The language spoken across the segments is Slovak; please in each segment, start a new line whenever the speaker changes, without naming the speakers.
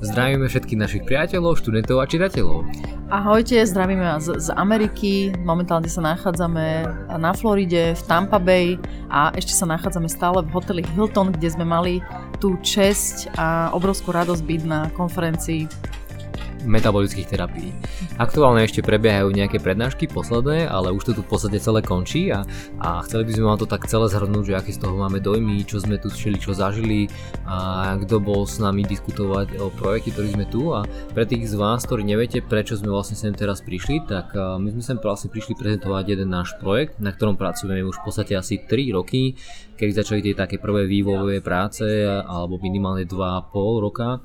Zdravíme všetkých našich priateľov, študentov a čitateľov.
Ahojte, zdravíme vás z Ameriky. Momentálne sa nachádzame na Floride, v Tampa Bay a ešte sa nachádzame stále v hoteli Hilton, kde sme mali tú česť a obrovskú radosť byť na konferencii
metabolických terapií. Aktuálne ešte prebiehajú nejaké prednášky posledné, ale už to tu v podstate celé končí a, a chceli by sme vám to tak celé zhrnúť, že aké z toho máme dojmy, čo sme tu všeli, čo zažili a kto bol s nami diskutovať o projekte, ktorý sme tu a pre tých z vás, ktorí neviete, prečo sme vlastne sem teraz prišli, tak my sme sem vlastne prišli prezentovať jeden náš projekt, na ktorom pracujeme už v podstate asi 3 roky, kedy začali tie také prvé vývojové práce alebo minimálne 2,5 roka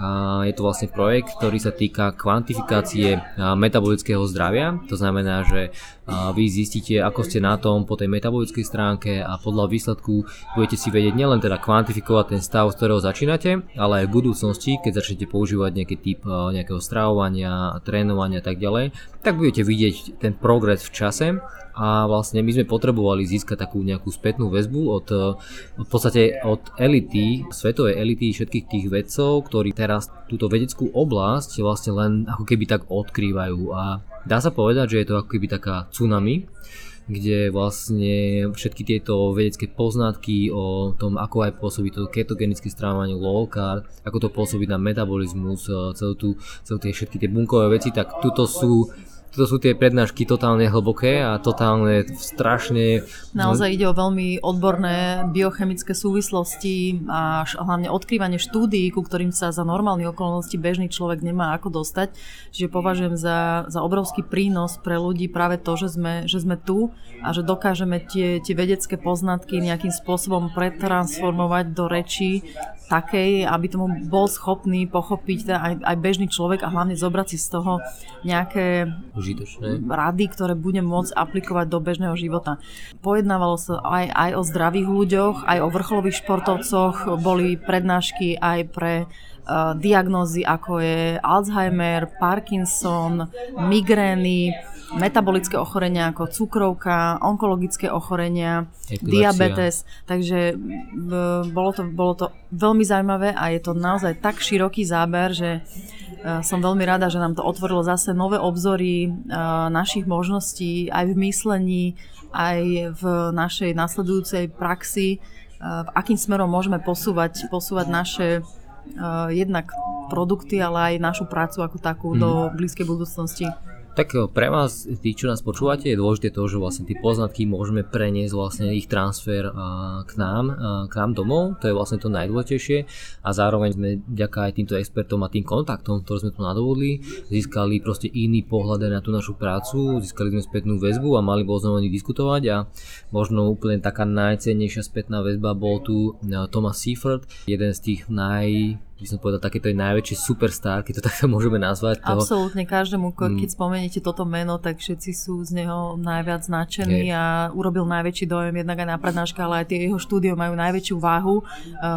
a je to vlastne projekt, ktorý sa týka kvantifikácie metabolického zdravia. To znamená, že vy zistíte, ako ste na tom po tej metabolickej stránke a podľa výsledku budete si vedieť nielen teda kvantifikovať ten stav, z ktorého začínate, ale aj v budúcnosti, keď začnete používať nejaký typ nejakého stravovania, trénovania a tak ďalej, tak budete vidieť ten progres v čase a vlastne my sme potrebovali získať takú nejakú spätnú väzbu od, v podstate od elity, svetovej elity všetkých tých vedcov, ktorí teraz túto vedeckú oblasť vlastne len ako keby tak odkrývajú. A dá sa povedať, že je to ako keby taká tsunami, kde vlastne všetky tieto vedecké poznatky o tom, ako aj pôsobí to ketogenické strávanie, low carb, ako to pôsobí na metabolizmus, celú tú, celú tie všetky tie bunkové veci, tak tuto sú toto sú tie prednášky totálne hlboké a totálne strašne...
Naozaj ide o veľmi odborné biochemické súvislosti a hlavne odkrývanie štúdií, ku ktorým sa za normálne okolnosti bežný človek nemá ako dostať. Čiže považujem za, za obrovský prínos pre ľudí práve to, že sme, že sme tu a že dokážeme tie, tie vedecké poznatky nejakým spôsobom pretransformovať do rečí takej, aby tomu bol schopný pochopiť aj, aj bežný človek a hlavne zobrať si z toho nejaké
Užitočné.
rady, ktoré budem môcť aplikovať do bežného života. Pojednávalo sa aj, aj o zdravých ľuďoch, aj o vrcholových športovcoch, boli prednášky aj pre uh, diagnózy ako je Alzheimer, Parkinson, migrény, metabolické ochorenia ako cukrovka, onkologické ochorenia, Epilepsia. diabetes. Takže bolo to, bolo to veľmi zaujímavé a je to naozaj tak široký záber, že som veľmi rada, že nám to otvorilo zase nové obzory e, našich možností aj v myslení, aj v našej nasledujúcej praxi, e, v akým smerom môžeme posúvať, posúvať naše jednak produkty, ale aj našu prácu ako takú mm. do mhm. blízkej budúcnosti.
Tak eh, pre vás, tí, čo nás počúvate, je dôležité to, že vlastne tie poznatky môžeme preniesť vlastne ich transfer k nám, k nám domov, to je vlastne to najdôležitejšie. A zároveň sme vďaka aj týmto expertom a tým kontaktom, ktoré sme tu nadobudli, získali proste iný pohľad na tú našu prácu, získali sme spätnú väzbu a mali bol znova diskutovať. A možno úplne taká najcennejšia spätná väzba bol tu Thomas Seifert, jeden z tých naj by som povedal, takéto je najväčší superstar, keď to takto môžeme nazvať.
Toho. Absolútne, každému, keď mm. spomeniete toto meno, tak všetci sú z neho najviac značení je. a urobil najväčší dojem jednak aj na prednáška, ale aj tie jeho štúdio majú najväčšiu váhu,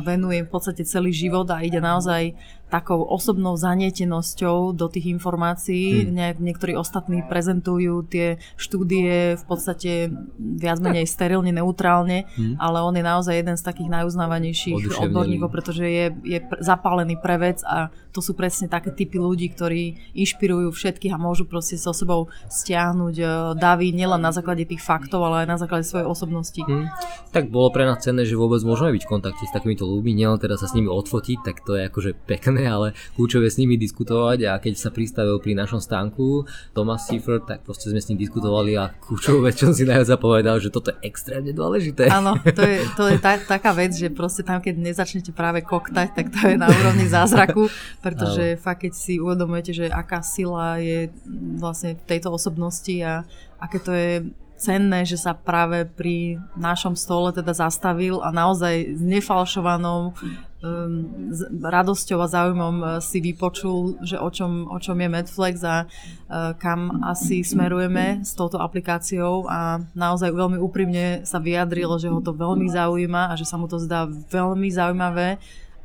venuje v podstate celý život a ide naozaj takou osobnou zanietenosťou do tých informácií. Hmm. Nie, niektorí ostatní prezentujú tie štúdie v podstate viac menej sterilne, neutrálne, hmm. ale on je naozaj jeden z takých najuznávanejších odborníkov, pretože je, je zapálený pre vec a to sú presne také typy ľudí, ktorí inšpirujú všetkých a môžu proste so sebou stiahnuť e, davy nielen na základe tých faktov, ale aj na základe svojej osobnosti. Hmm.
Tak bolo pre nás cenné, že vôbec môžeme byť v kontakte s takýmito ľuďmi, nielen teda sa s nimi odfotiť, tak to je akože pekné samozrejme, ale kľúčové s nimi diskutovať a keď sa pristavil pri našom stánku Thomas Seifert, tak proste sme s ním diskutovali a kľúčovú vec, čo si najviac zapovedal, že toto je extrémne dôležité.
Áno, to je, to je ta, taká vec, že proste tam, keď nezačnete práve koktať, tak to je na úrovni zázraku, pretože fakt, keď si uvedomujete, že aká sila je vlastne tejto osobnosti a aké to je cenné, že sa práve pri našom stole teda zastavil a naozaj s nefalšovanou s radosťou a záujmom uh, si vypočul, že o čom, o čom je Medflex a uh, kam asi smerujeme s touto aplikáciou. A naozaj veľmi úprimne sa vyjadrilo, že ho to veľmi zaujíma a že sa mu to zdá veľmi zaujímavé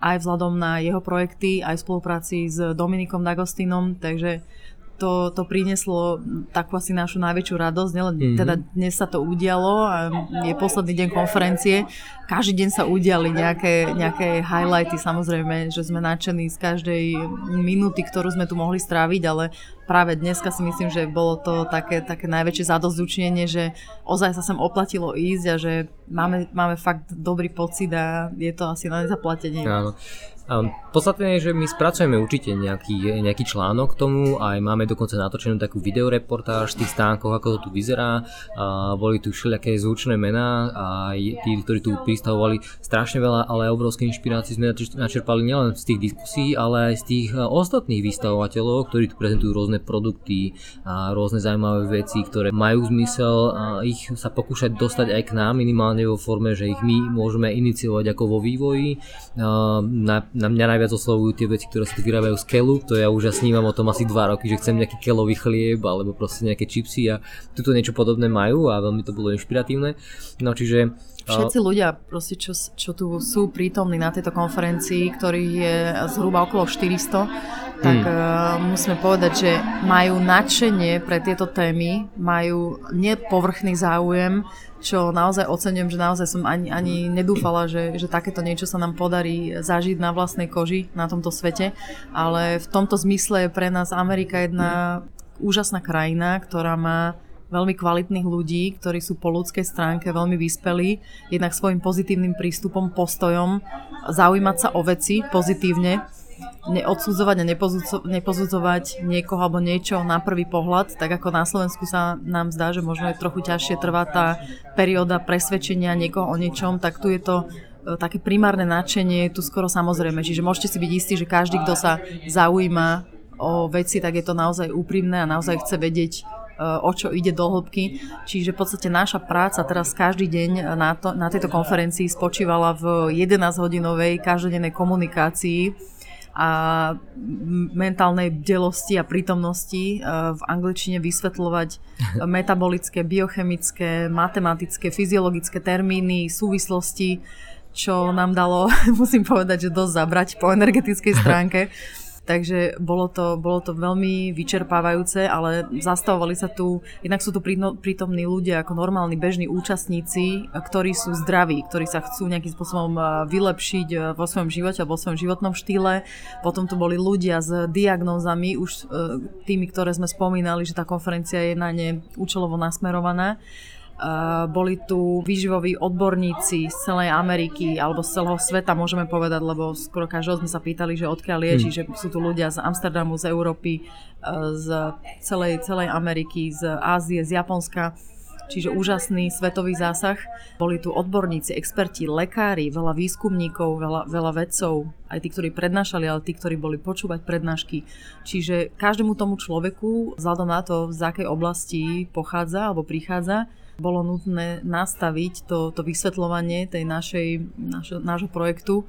aj vzhľadom na jeho projekty, aj v spolupráci s Dominikom Dagostinom, takže to, to prinieslo takú asi našu najväčšiu radosť. Nielen
Mhm.
teda dnes sa to udialo a je posledný deň konferencie. Každý deň sa udiali nejaké, nejaké highlighty, samozrejme, že sme nadšení z každej minúty, ktorú sme tu mohli stráviť, ale práve dneska si myslím, že bolo to také, také najväčšie zadozdučnenie, že ozaj sa sem oplatilo ísť a že máme, máme fakt dobrý pocit a je to asi na nezaplatenie.
Áno. Podstatné je, že my spracujeme určite nejaký, nejaký článok k tomu, aj máme dokonca natočenú takú videoreportáž z tých stánkoch, ako to tu vyzerá. A boli tu všelijaké zvučné mená aj tí, ktorí tu pristavovali strašne veľa, ale obrovské inšpirácie sme nač- načerpali nielen z tých diskusí, ale aj z tých a, ostatných vystavovateľov, ktorí tu prezentujú rôzne produkty a rôzne zaujímavé veci, ktoré majú zmysel ich sa pokúšať dostať aj k nám minimálne vo forme, že ich my môžeme iniciovať ako vo vývoji. Na, na mňa najviac oslovujú tie veci, ktoré sa tu vyrábajú z kelu, to ja už ja snívam o tom asi 2 roky, že chcem nejaký kelový chlieb alebo proste nejaké čipsy a tuto niečo podobné majú a veľmi to bolo inšpiratívne. No čiže
Všetci ľudia, proste, čo, čo tu sú prítomní na tejto konferencii, ktorých je zhruba okolo 400, tak
Hmm.
uh, musíme povedať, že majú nadšenie pre tieto témy, majú nepovrchný záujem, čo naozaj oceňujem, že naozaj som ani, ani nedúfala, že, že takéto niečo sa nám podarí zažiť na vlastnej koži na tomto svete, ale v tomto zmysle je pre nás Amerika jedna úžasná krajina, ktorá má veľmi kvalitných ľudí, ktorí sú po ľudskej stránke veľmi vyspelí, jednak svojim pozitívnym prístupom, postojom, zaujímať sa o veci pozitívne, neodsudzovať a nepozudzo- nepozudzovať niekoho alebo niečo na prvý pohľad, tak ako na Slovensku sa nám zdá, že možno je trochu ťažšie trvá tá perióda presvedčenia niekoho o niečom, tak tu je to e, také primárne nadšenie, je tu skoro samozrejme. Čiže môžete si byť istí, že každý, kto sa zaujíma o veci, tak je to naozaj úprimné a naozaj chce vedieť, o čo ide do hĺbky. Čiže v podstate naša práca teraz každý deň na, to, na tejto konferencii spočívala v 11-hodinovej každodennej komunikácii a mentálnej bdelosti a prítomnosti e, v angličtine vysvetľovať metabolické, biochemické, matematické, fyziologické termíny, súvislosti, čo nám dalo, musím povedať, že dosť zabrať po energetickej stránke. Takže bolo to, bolo to veľmi vyčerpávajúce, ale zastavovali sa tu, jednak sú tu prítomní ľudia ako normálni bežní účastníci, ktorí sú zdraví, ktorí sa chcú nejakým spôsobom eh, vylepšiť eh, vo svojom živote alebo vo svojom životnom štýle. Potom tu boli ľudia s diagnózami, už eh, tými, ktoré sme spomínali, že tá konferencia je na ne účelovo nasmerovaná. Uh, boli tu výživoví odborníci z celej Ameriky alebo z celého sveta, môžeme povedať, lebo skoro každého sme sa pýtali, že odkiaľ je,
Hmm.
čiže sú tu ľudia z Amsterdamu, z Európy, uh, z celej, celej Ameriky, z Ázie, z Japonska. Čiže úžasný svetový zásah. Boli tu odborníci, experti, lekári, veľa výskumníkov, veľa, veľa vedcov, aj tí, ktorí prednášali, ale tí, ktorí boli počúvať prednášky. Čiže každému tomu človeku, vzhľadom na to, z akej oblasti pochádza alebo prichádza, bolo nutné nastaviť to, to vysvetľovanie tej našej, našo, nášho projektu.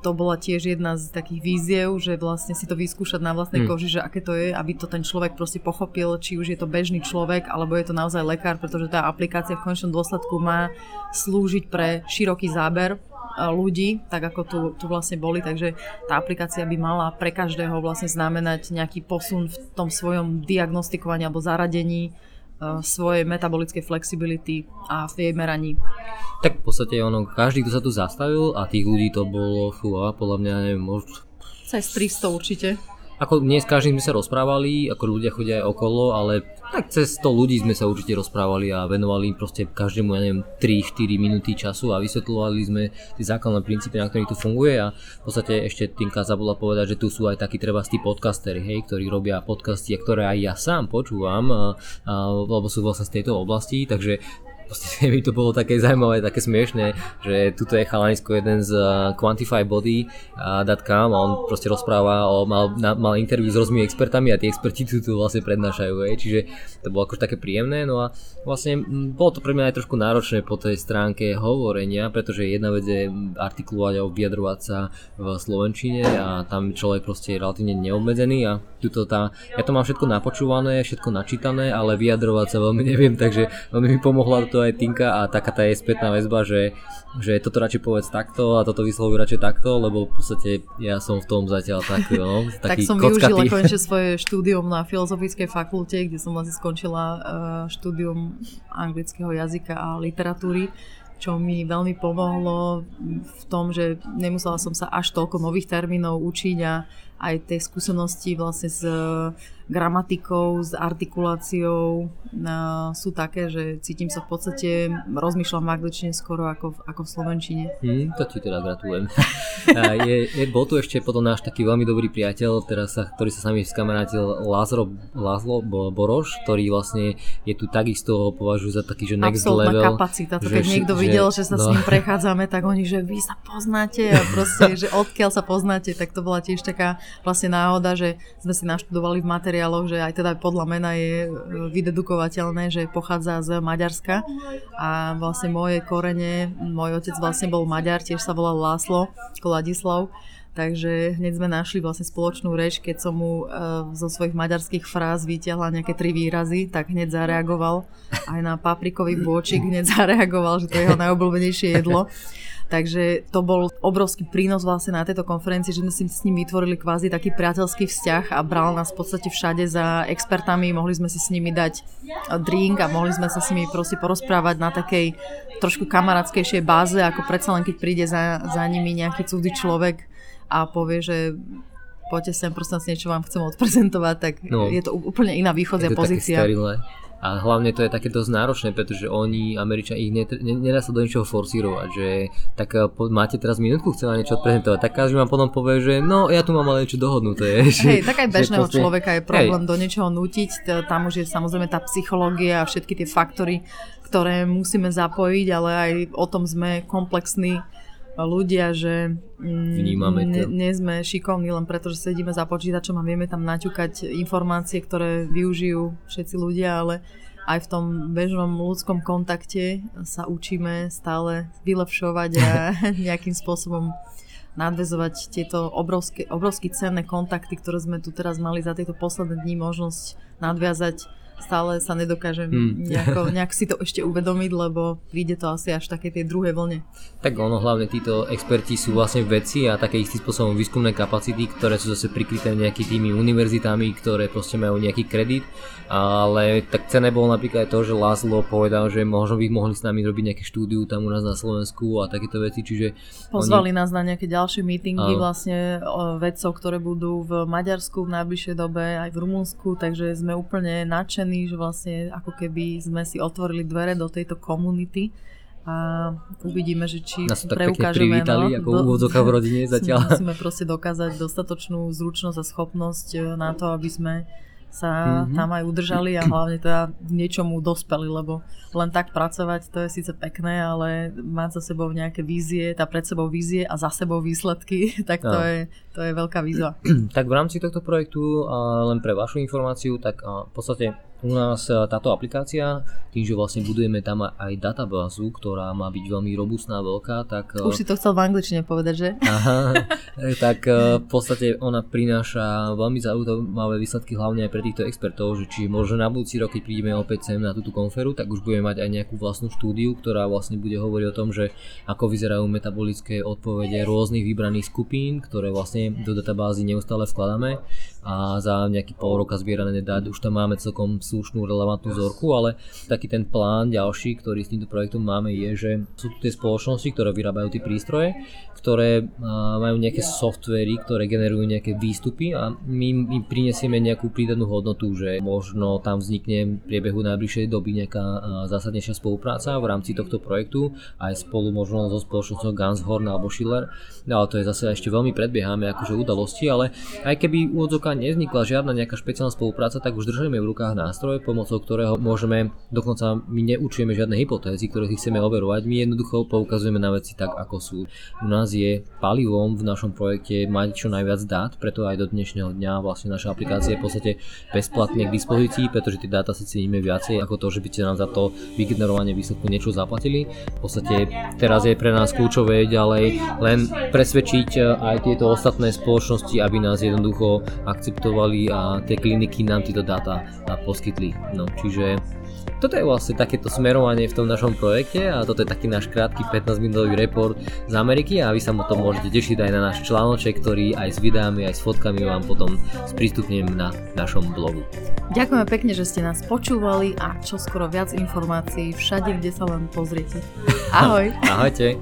To bola tiež jedna z takých víziev, že vlastne si to vyskúšať na vlastnej
Hmm.
koži, že aké to je, aby to ten človek proste pochopil, či už je to bežný človek, alebo je to naozaj lekár, pretože tá aplikácia v konečnom dôsledku má slúžiť pre široký záber e, ľudí, tak ako tu, tu vlastne boli, takže tá aplikácia by mala pre každého vlastne znamenať nejaký posun v tom svojom diagnostikovaní alebo zaradení svojej metabolickej flexibility a v jej meraní.
Tak v podstate ono, každý, kto sa tu zastavil a tých ľudí to bolo, fúha, podľa mňa neviem, možno
Cez 300 určite.
Ako dnes s každým sme sa rozprávali, ako ľudia chodia aj okolo, ale tak cez 100 ľudí sme sa určite rozprávali a venovali im proste každému, ja neviem, 3-4 minúty času a vysvetľovali sme tie základné princípy, na ktorých tu funguje a v podstate ešte Tinka zabudla povedať, že tu sú aj takí treba tí podcastery, hej, ktorí robia podcasty, ktoré aj ja sám počúvam, a, a, lebo sú vlastne z tejto oblasti, takže proste mi to bolo také zaujímavé, také smiešné, že tuto je chalanisko jeden z uh, quantifybody.com a on proste rozpráva o, mal, na, mal interview s rôznymi expertami a tí experti tu, tu vlastne prednášajú, hej, čiže to bolo akože také príjemné, no a vlastne bolo to pre mňa aj trošku náročné po tej stránke hovorenia, pretože jedna vec je artikulovať alebo vyjadrovať sa v slovenčine a tam človek proste je relatívne neobmedzený a tuto tá, ja to mám všetko napočúvané, všetko načítané, ale vyjadrovať sa veľmi neviem, takže veľmi mi pomohla to to aj Tinka a taká tá je spätná väzba, že, že toto radšej povedz takto a toto vyslovuj radšej takto, lebo v podstate ja som v tom zatiaľ tak, no,
taký Tak som kockatý. využila konečne svoje štúdium na Filozofickej fakulte, kde som vlastne skončila uh, štúdium anglického jazyka a literatúry čo mi veľmi pomohlo v tom, že nemusela som sa až toľko nových termínov učiť a aj tej skúsenosti vlastne s gramatikou, s artikuláciou sú také, že cítim sa v podstate, rozmýšľam v angličtine skoro ako, v, ako v slovenčine.
Hmm, to ti teda gratulujem. je, je, bol tu ešte potom náš taký veľmi dobrý priateľ, teraz sa, ktorý sa sami skamarátil Lázaro, Lázlo Boroš, ktorý vlastne je tu takisto považujú za taký, že next
Absolutná
level.
kapacita, to keď že, niekto že, videl, že sa no. s ním prechádzame, tak oni, že vy sa poznáte a proste, že odkiaľ sa poznáte, tak to bola tiež taká vlastne náhoda, že sme si naštudovali v materiáloch, že aj teda podľa mena je e, vydedukovateľné, že pochádza z Maďarska a vlastne moje korene, môj otec vlastne bol Maďar, tiež sa volal Láslo Koladislav, Takže hneď sme našli vlastne spoločnú reč, keď som mu uh, zo svojich maďarských fráz vyťahla nejaké tri výrazy, tak hneď zareagoval. Aj na paprikový bôčik hneď zareagoval, že to je jeho najobľúbenejšie jedlo. Takže to bol obrovský prínos vlastne na tejto konferencii, že sme si s ním vytvorili kvázi taký priateľský vzťah a bral nás v podstate všade za expertami, mohli sme si s nimi dať drink a mohli sme sa s nimi proste porozprávať na takej trošku kamarátskejšej báze, ako predsa len keď príde za, za nimi nejaký cudzí človek a povie, že poďte sem, prosím vás, niečo vám chcem odprezentovať, tak no, je to úplne iná východzia pozícia.
Také a hlavne to je také dosť náročné, pretože oni, Američania, ich nedá sa do ničoho forsírovať, že tak eh, po, máte teraz minútku, chcem vám niečo odprezentovať, tak každý vám potom povie, že no ja tu mám ale niečo dohodnuté.
Hej, tak aj bežného proste, človeka je problém hej. do niečoho nutiť, tam už je samozrejme tá psychológia a všetky tie faktory, ktoré musíme zapojiť, ale aj o tom sme komplexní ľudia, že
mm,
ne, nie sme šikovní len preto, že sedíme za počítačom a vieme tam naťukať informácie, ktoré využijú všetci ľudia, ale aj v tom bežnom ľudskom kontakte sa učíme stále vylepšovať a nejakým spôsobom nadvezovať tieto obrovské, obrovské cenné kontakty, ktoré sme tu teraz mali za tieto posledné dní možnosť nadviazať stále sa nedokážem hmm. nejako, nejak si to ešte uvedomiť, lebo príde to asi až také tej druhej vlne.
Tak ono, hlavne títo experti sú vlastne veci a také istým spôsobom výskumné kapacity, ktoré sú zase prikryté nejakými tými univerzitami, ktoré proste majú nejaký kredit, ale tak cené bolo napríklad aj to, že Lázlo povedal, že možno by mohli s nami robiť nejaké štúdiu tam u nás na Slovensku a takéto veci, čiže...
Pozvali oni... nás na nejaké ďalšie meetingy vlastne vedcov, ktoré budú v Maďarsku v najbližšej dobe, aj v Rumunsku, takže sme úplne nadšení nadšení, že vlastne ako keby sme si otvorili dvere do tejto komunity a uvidíme, že či
Nás tak preukážeme. no, ako do, v rodine zatiaľ.
Musíme proste dokázať dostatočnú zručnosť a schopnosť e, na to, aby sme sa mm-hmm. tam aj udržali a hlavne teda niečomu dospeli, lebo len tak pracovať to je síce pekné, ale mať za sebou nejaké vízie, tá pred sebou vízie a za sebou výsledky, tak to, no. je, to je veľká výzva.
Tak v rámci tohto projektu, len pre vašu informáciu, tak v podstate u nás e, táto aplikácia, tým, že vlastne budujeme tam aj databázu, ktorá má byť veľmi robustná, veľká, tak...
E, Už si to chcel v angličtine povedať, že?
Aha, e, tak v podstate ona prináša veľmi zaujímavé výsledky hlavne aj pre týchto expertov, že či možno na budúci rok, keď prídeme opäť sem na túto konferu, tak už budeme mať aj nejakú vlastnú štúdiu, ktorá vlastne bude hovoriť o tom, že ako vyzerajú metabolické odpovede rôznych vybraných skupín, ktoré vlastne do databázy neustále vkladáme a za nejaký pol roka zbierané dát už tam máme celkom slušnú relevantnú vzorku, ale taký ten plán ďalší, ktorý s týmto projektom máme je, že sú tu tie spoločnosti, ktoré vyrábajú tie prístroje, ktoré majú nejaké softvery, ktoré generujú nejaké výstupy a my im prinesieme nejakú prídanú hodnotu, že možno tam vznikne v priebehu najbližšej doby nejaká zásadnejšia spolupráca v rámci tohto projektu aj spolu možno so spoločnosťou Ganshorn alebo Schiller, ale to je zase ešte veľmi predbiehame akože udalosti, ale aj keby úvodzok pokiaľ nevznikla žiadna nejaká špeciálna spolupráca, tak už držíme v rukách nástroj, pomocou ktorého môžeme, dokonca my neučujeme žiadne hypotézy, ktoré si chceme overovať, my jednoducho poukazujeme na veci tak, ako sú. U nás je palivom v našom projekte mať čo najviac dát, preto aj do dnešného dňa vlastne naša aplikácia je v podstate bezplatne k dispozícii, pretože tie dáta si ceníme viacej ako to, že by ste nám za to vygenerovanie výsledku niečo zaplatili. V podstate teraz je pre nás kľúčové ďalej len presvedčiť aj tieto ostatné spoločnosti, aby nás jednoducho, ak akceptovali a tie kliniky nám tieto dáta poskytli. No, čiže toto je vlastne takéto smerovanie v tom našom projekte a toto je taký náš krátky 15 minútový report z Ameriky a vy sa mu to môžete tešiť aj na náš článoček, ktorý aj s videami, aj s fotkami vám potom sprístupnem na našom blogu.
Ďakujeme pekne, že ste nás počúvali a čo skoro viac informácií všade, kde sa len pozriete. Ahoj!
Ahojte!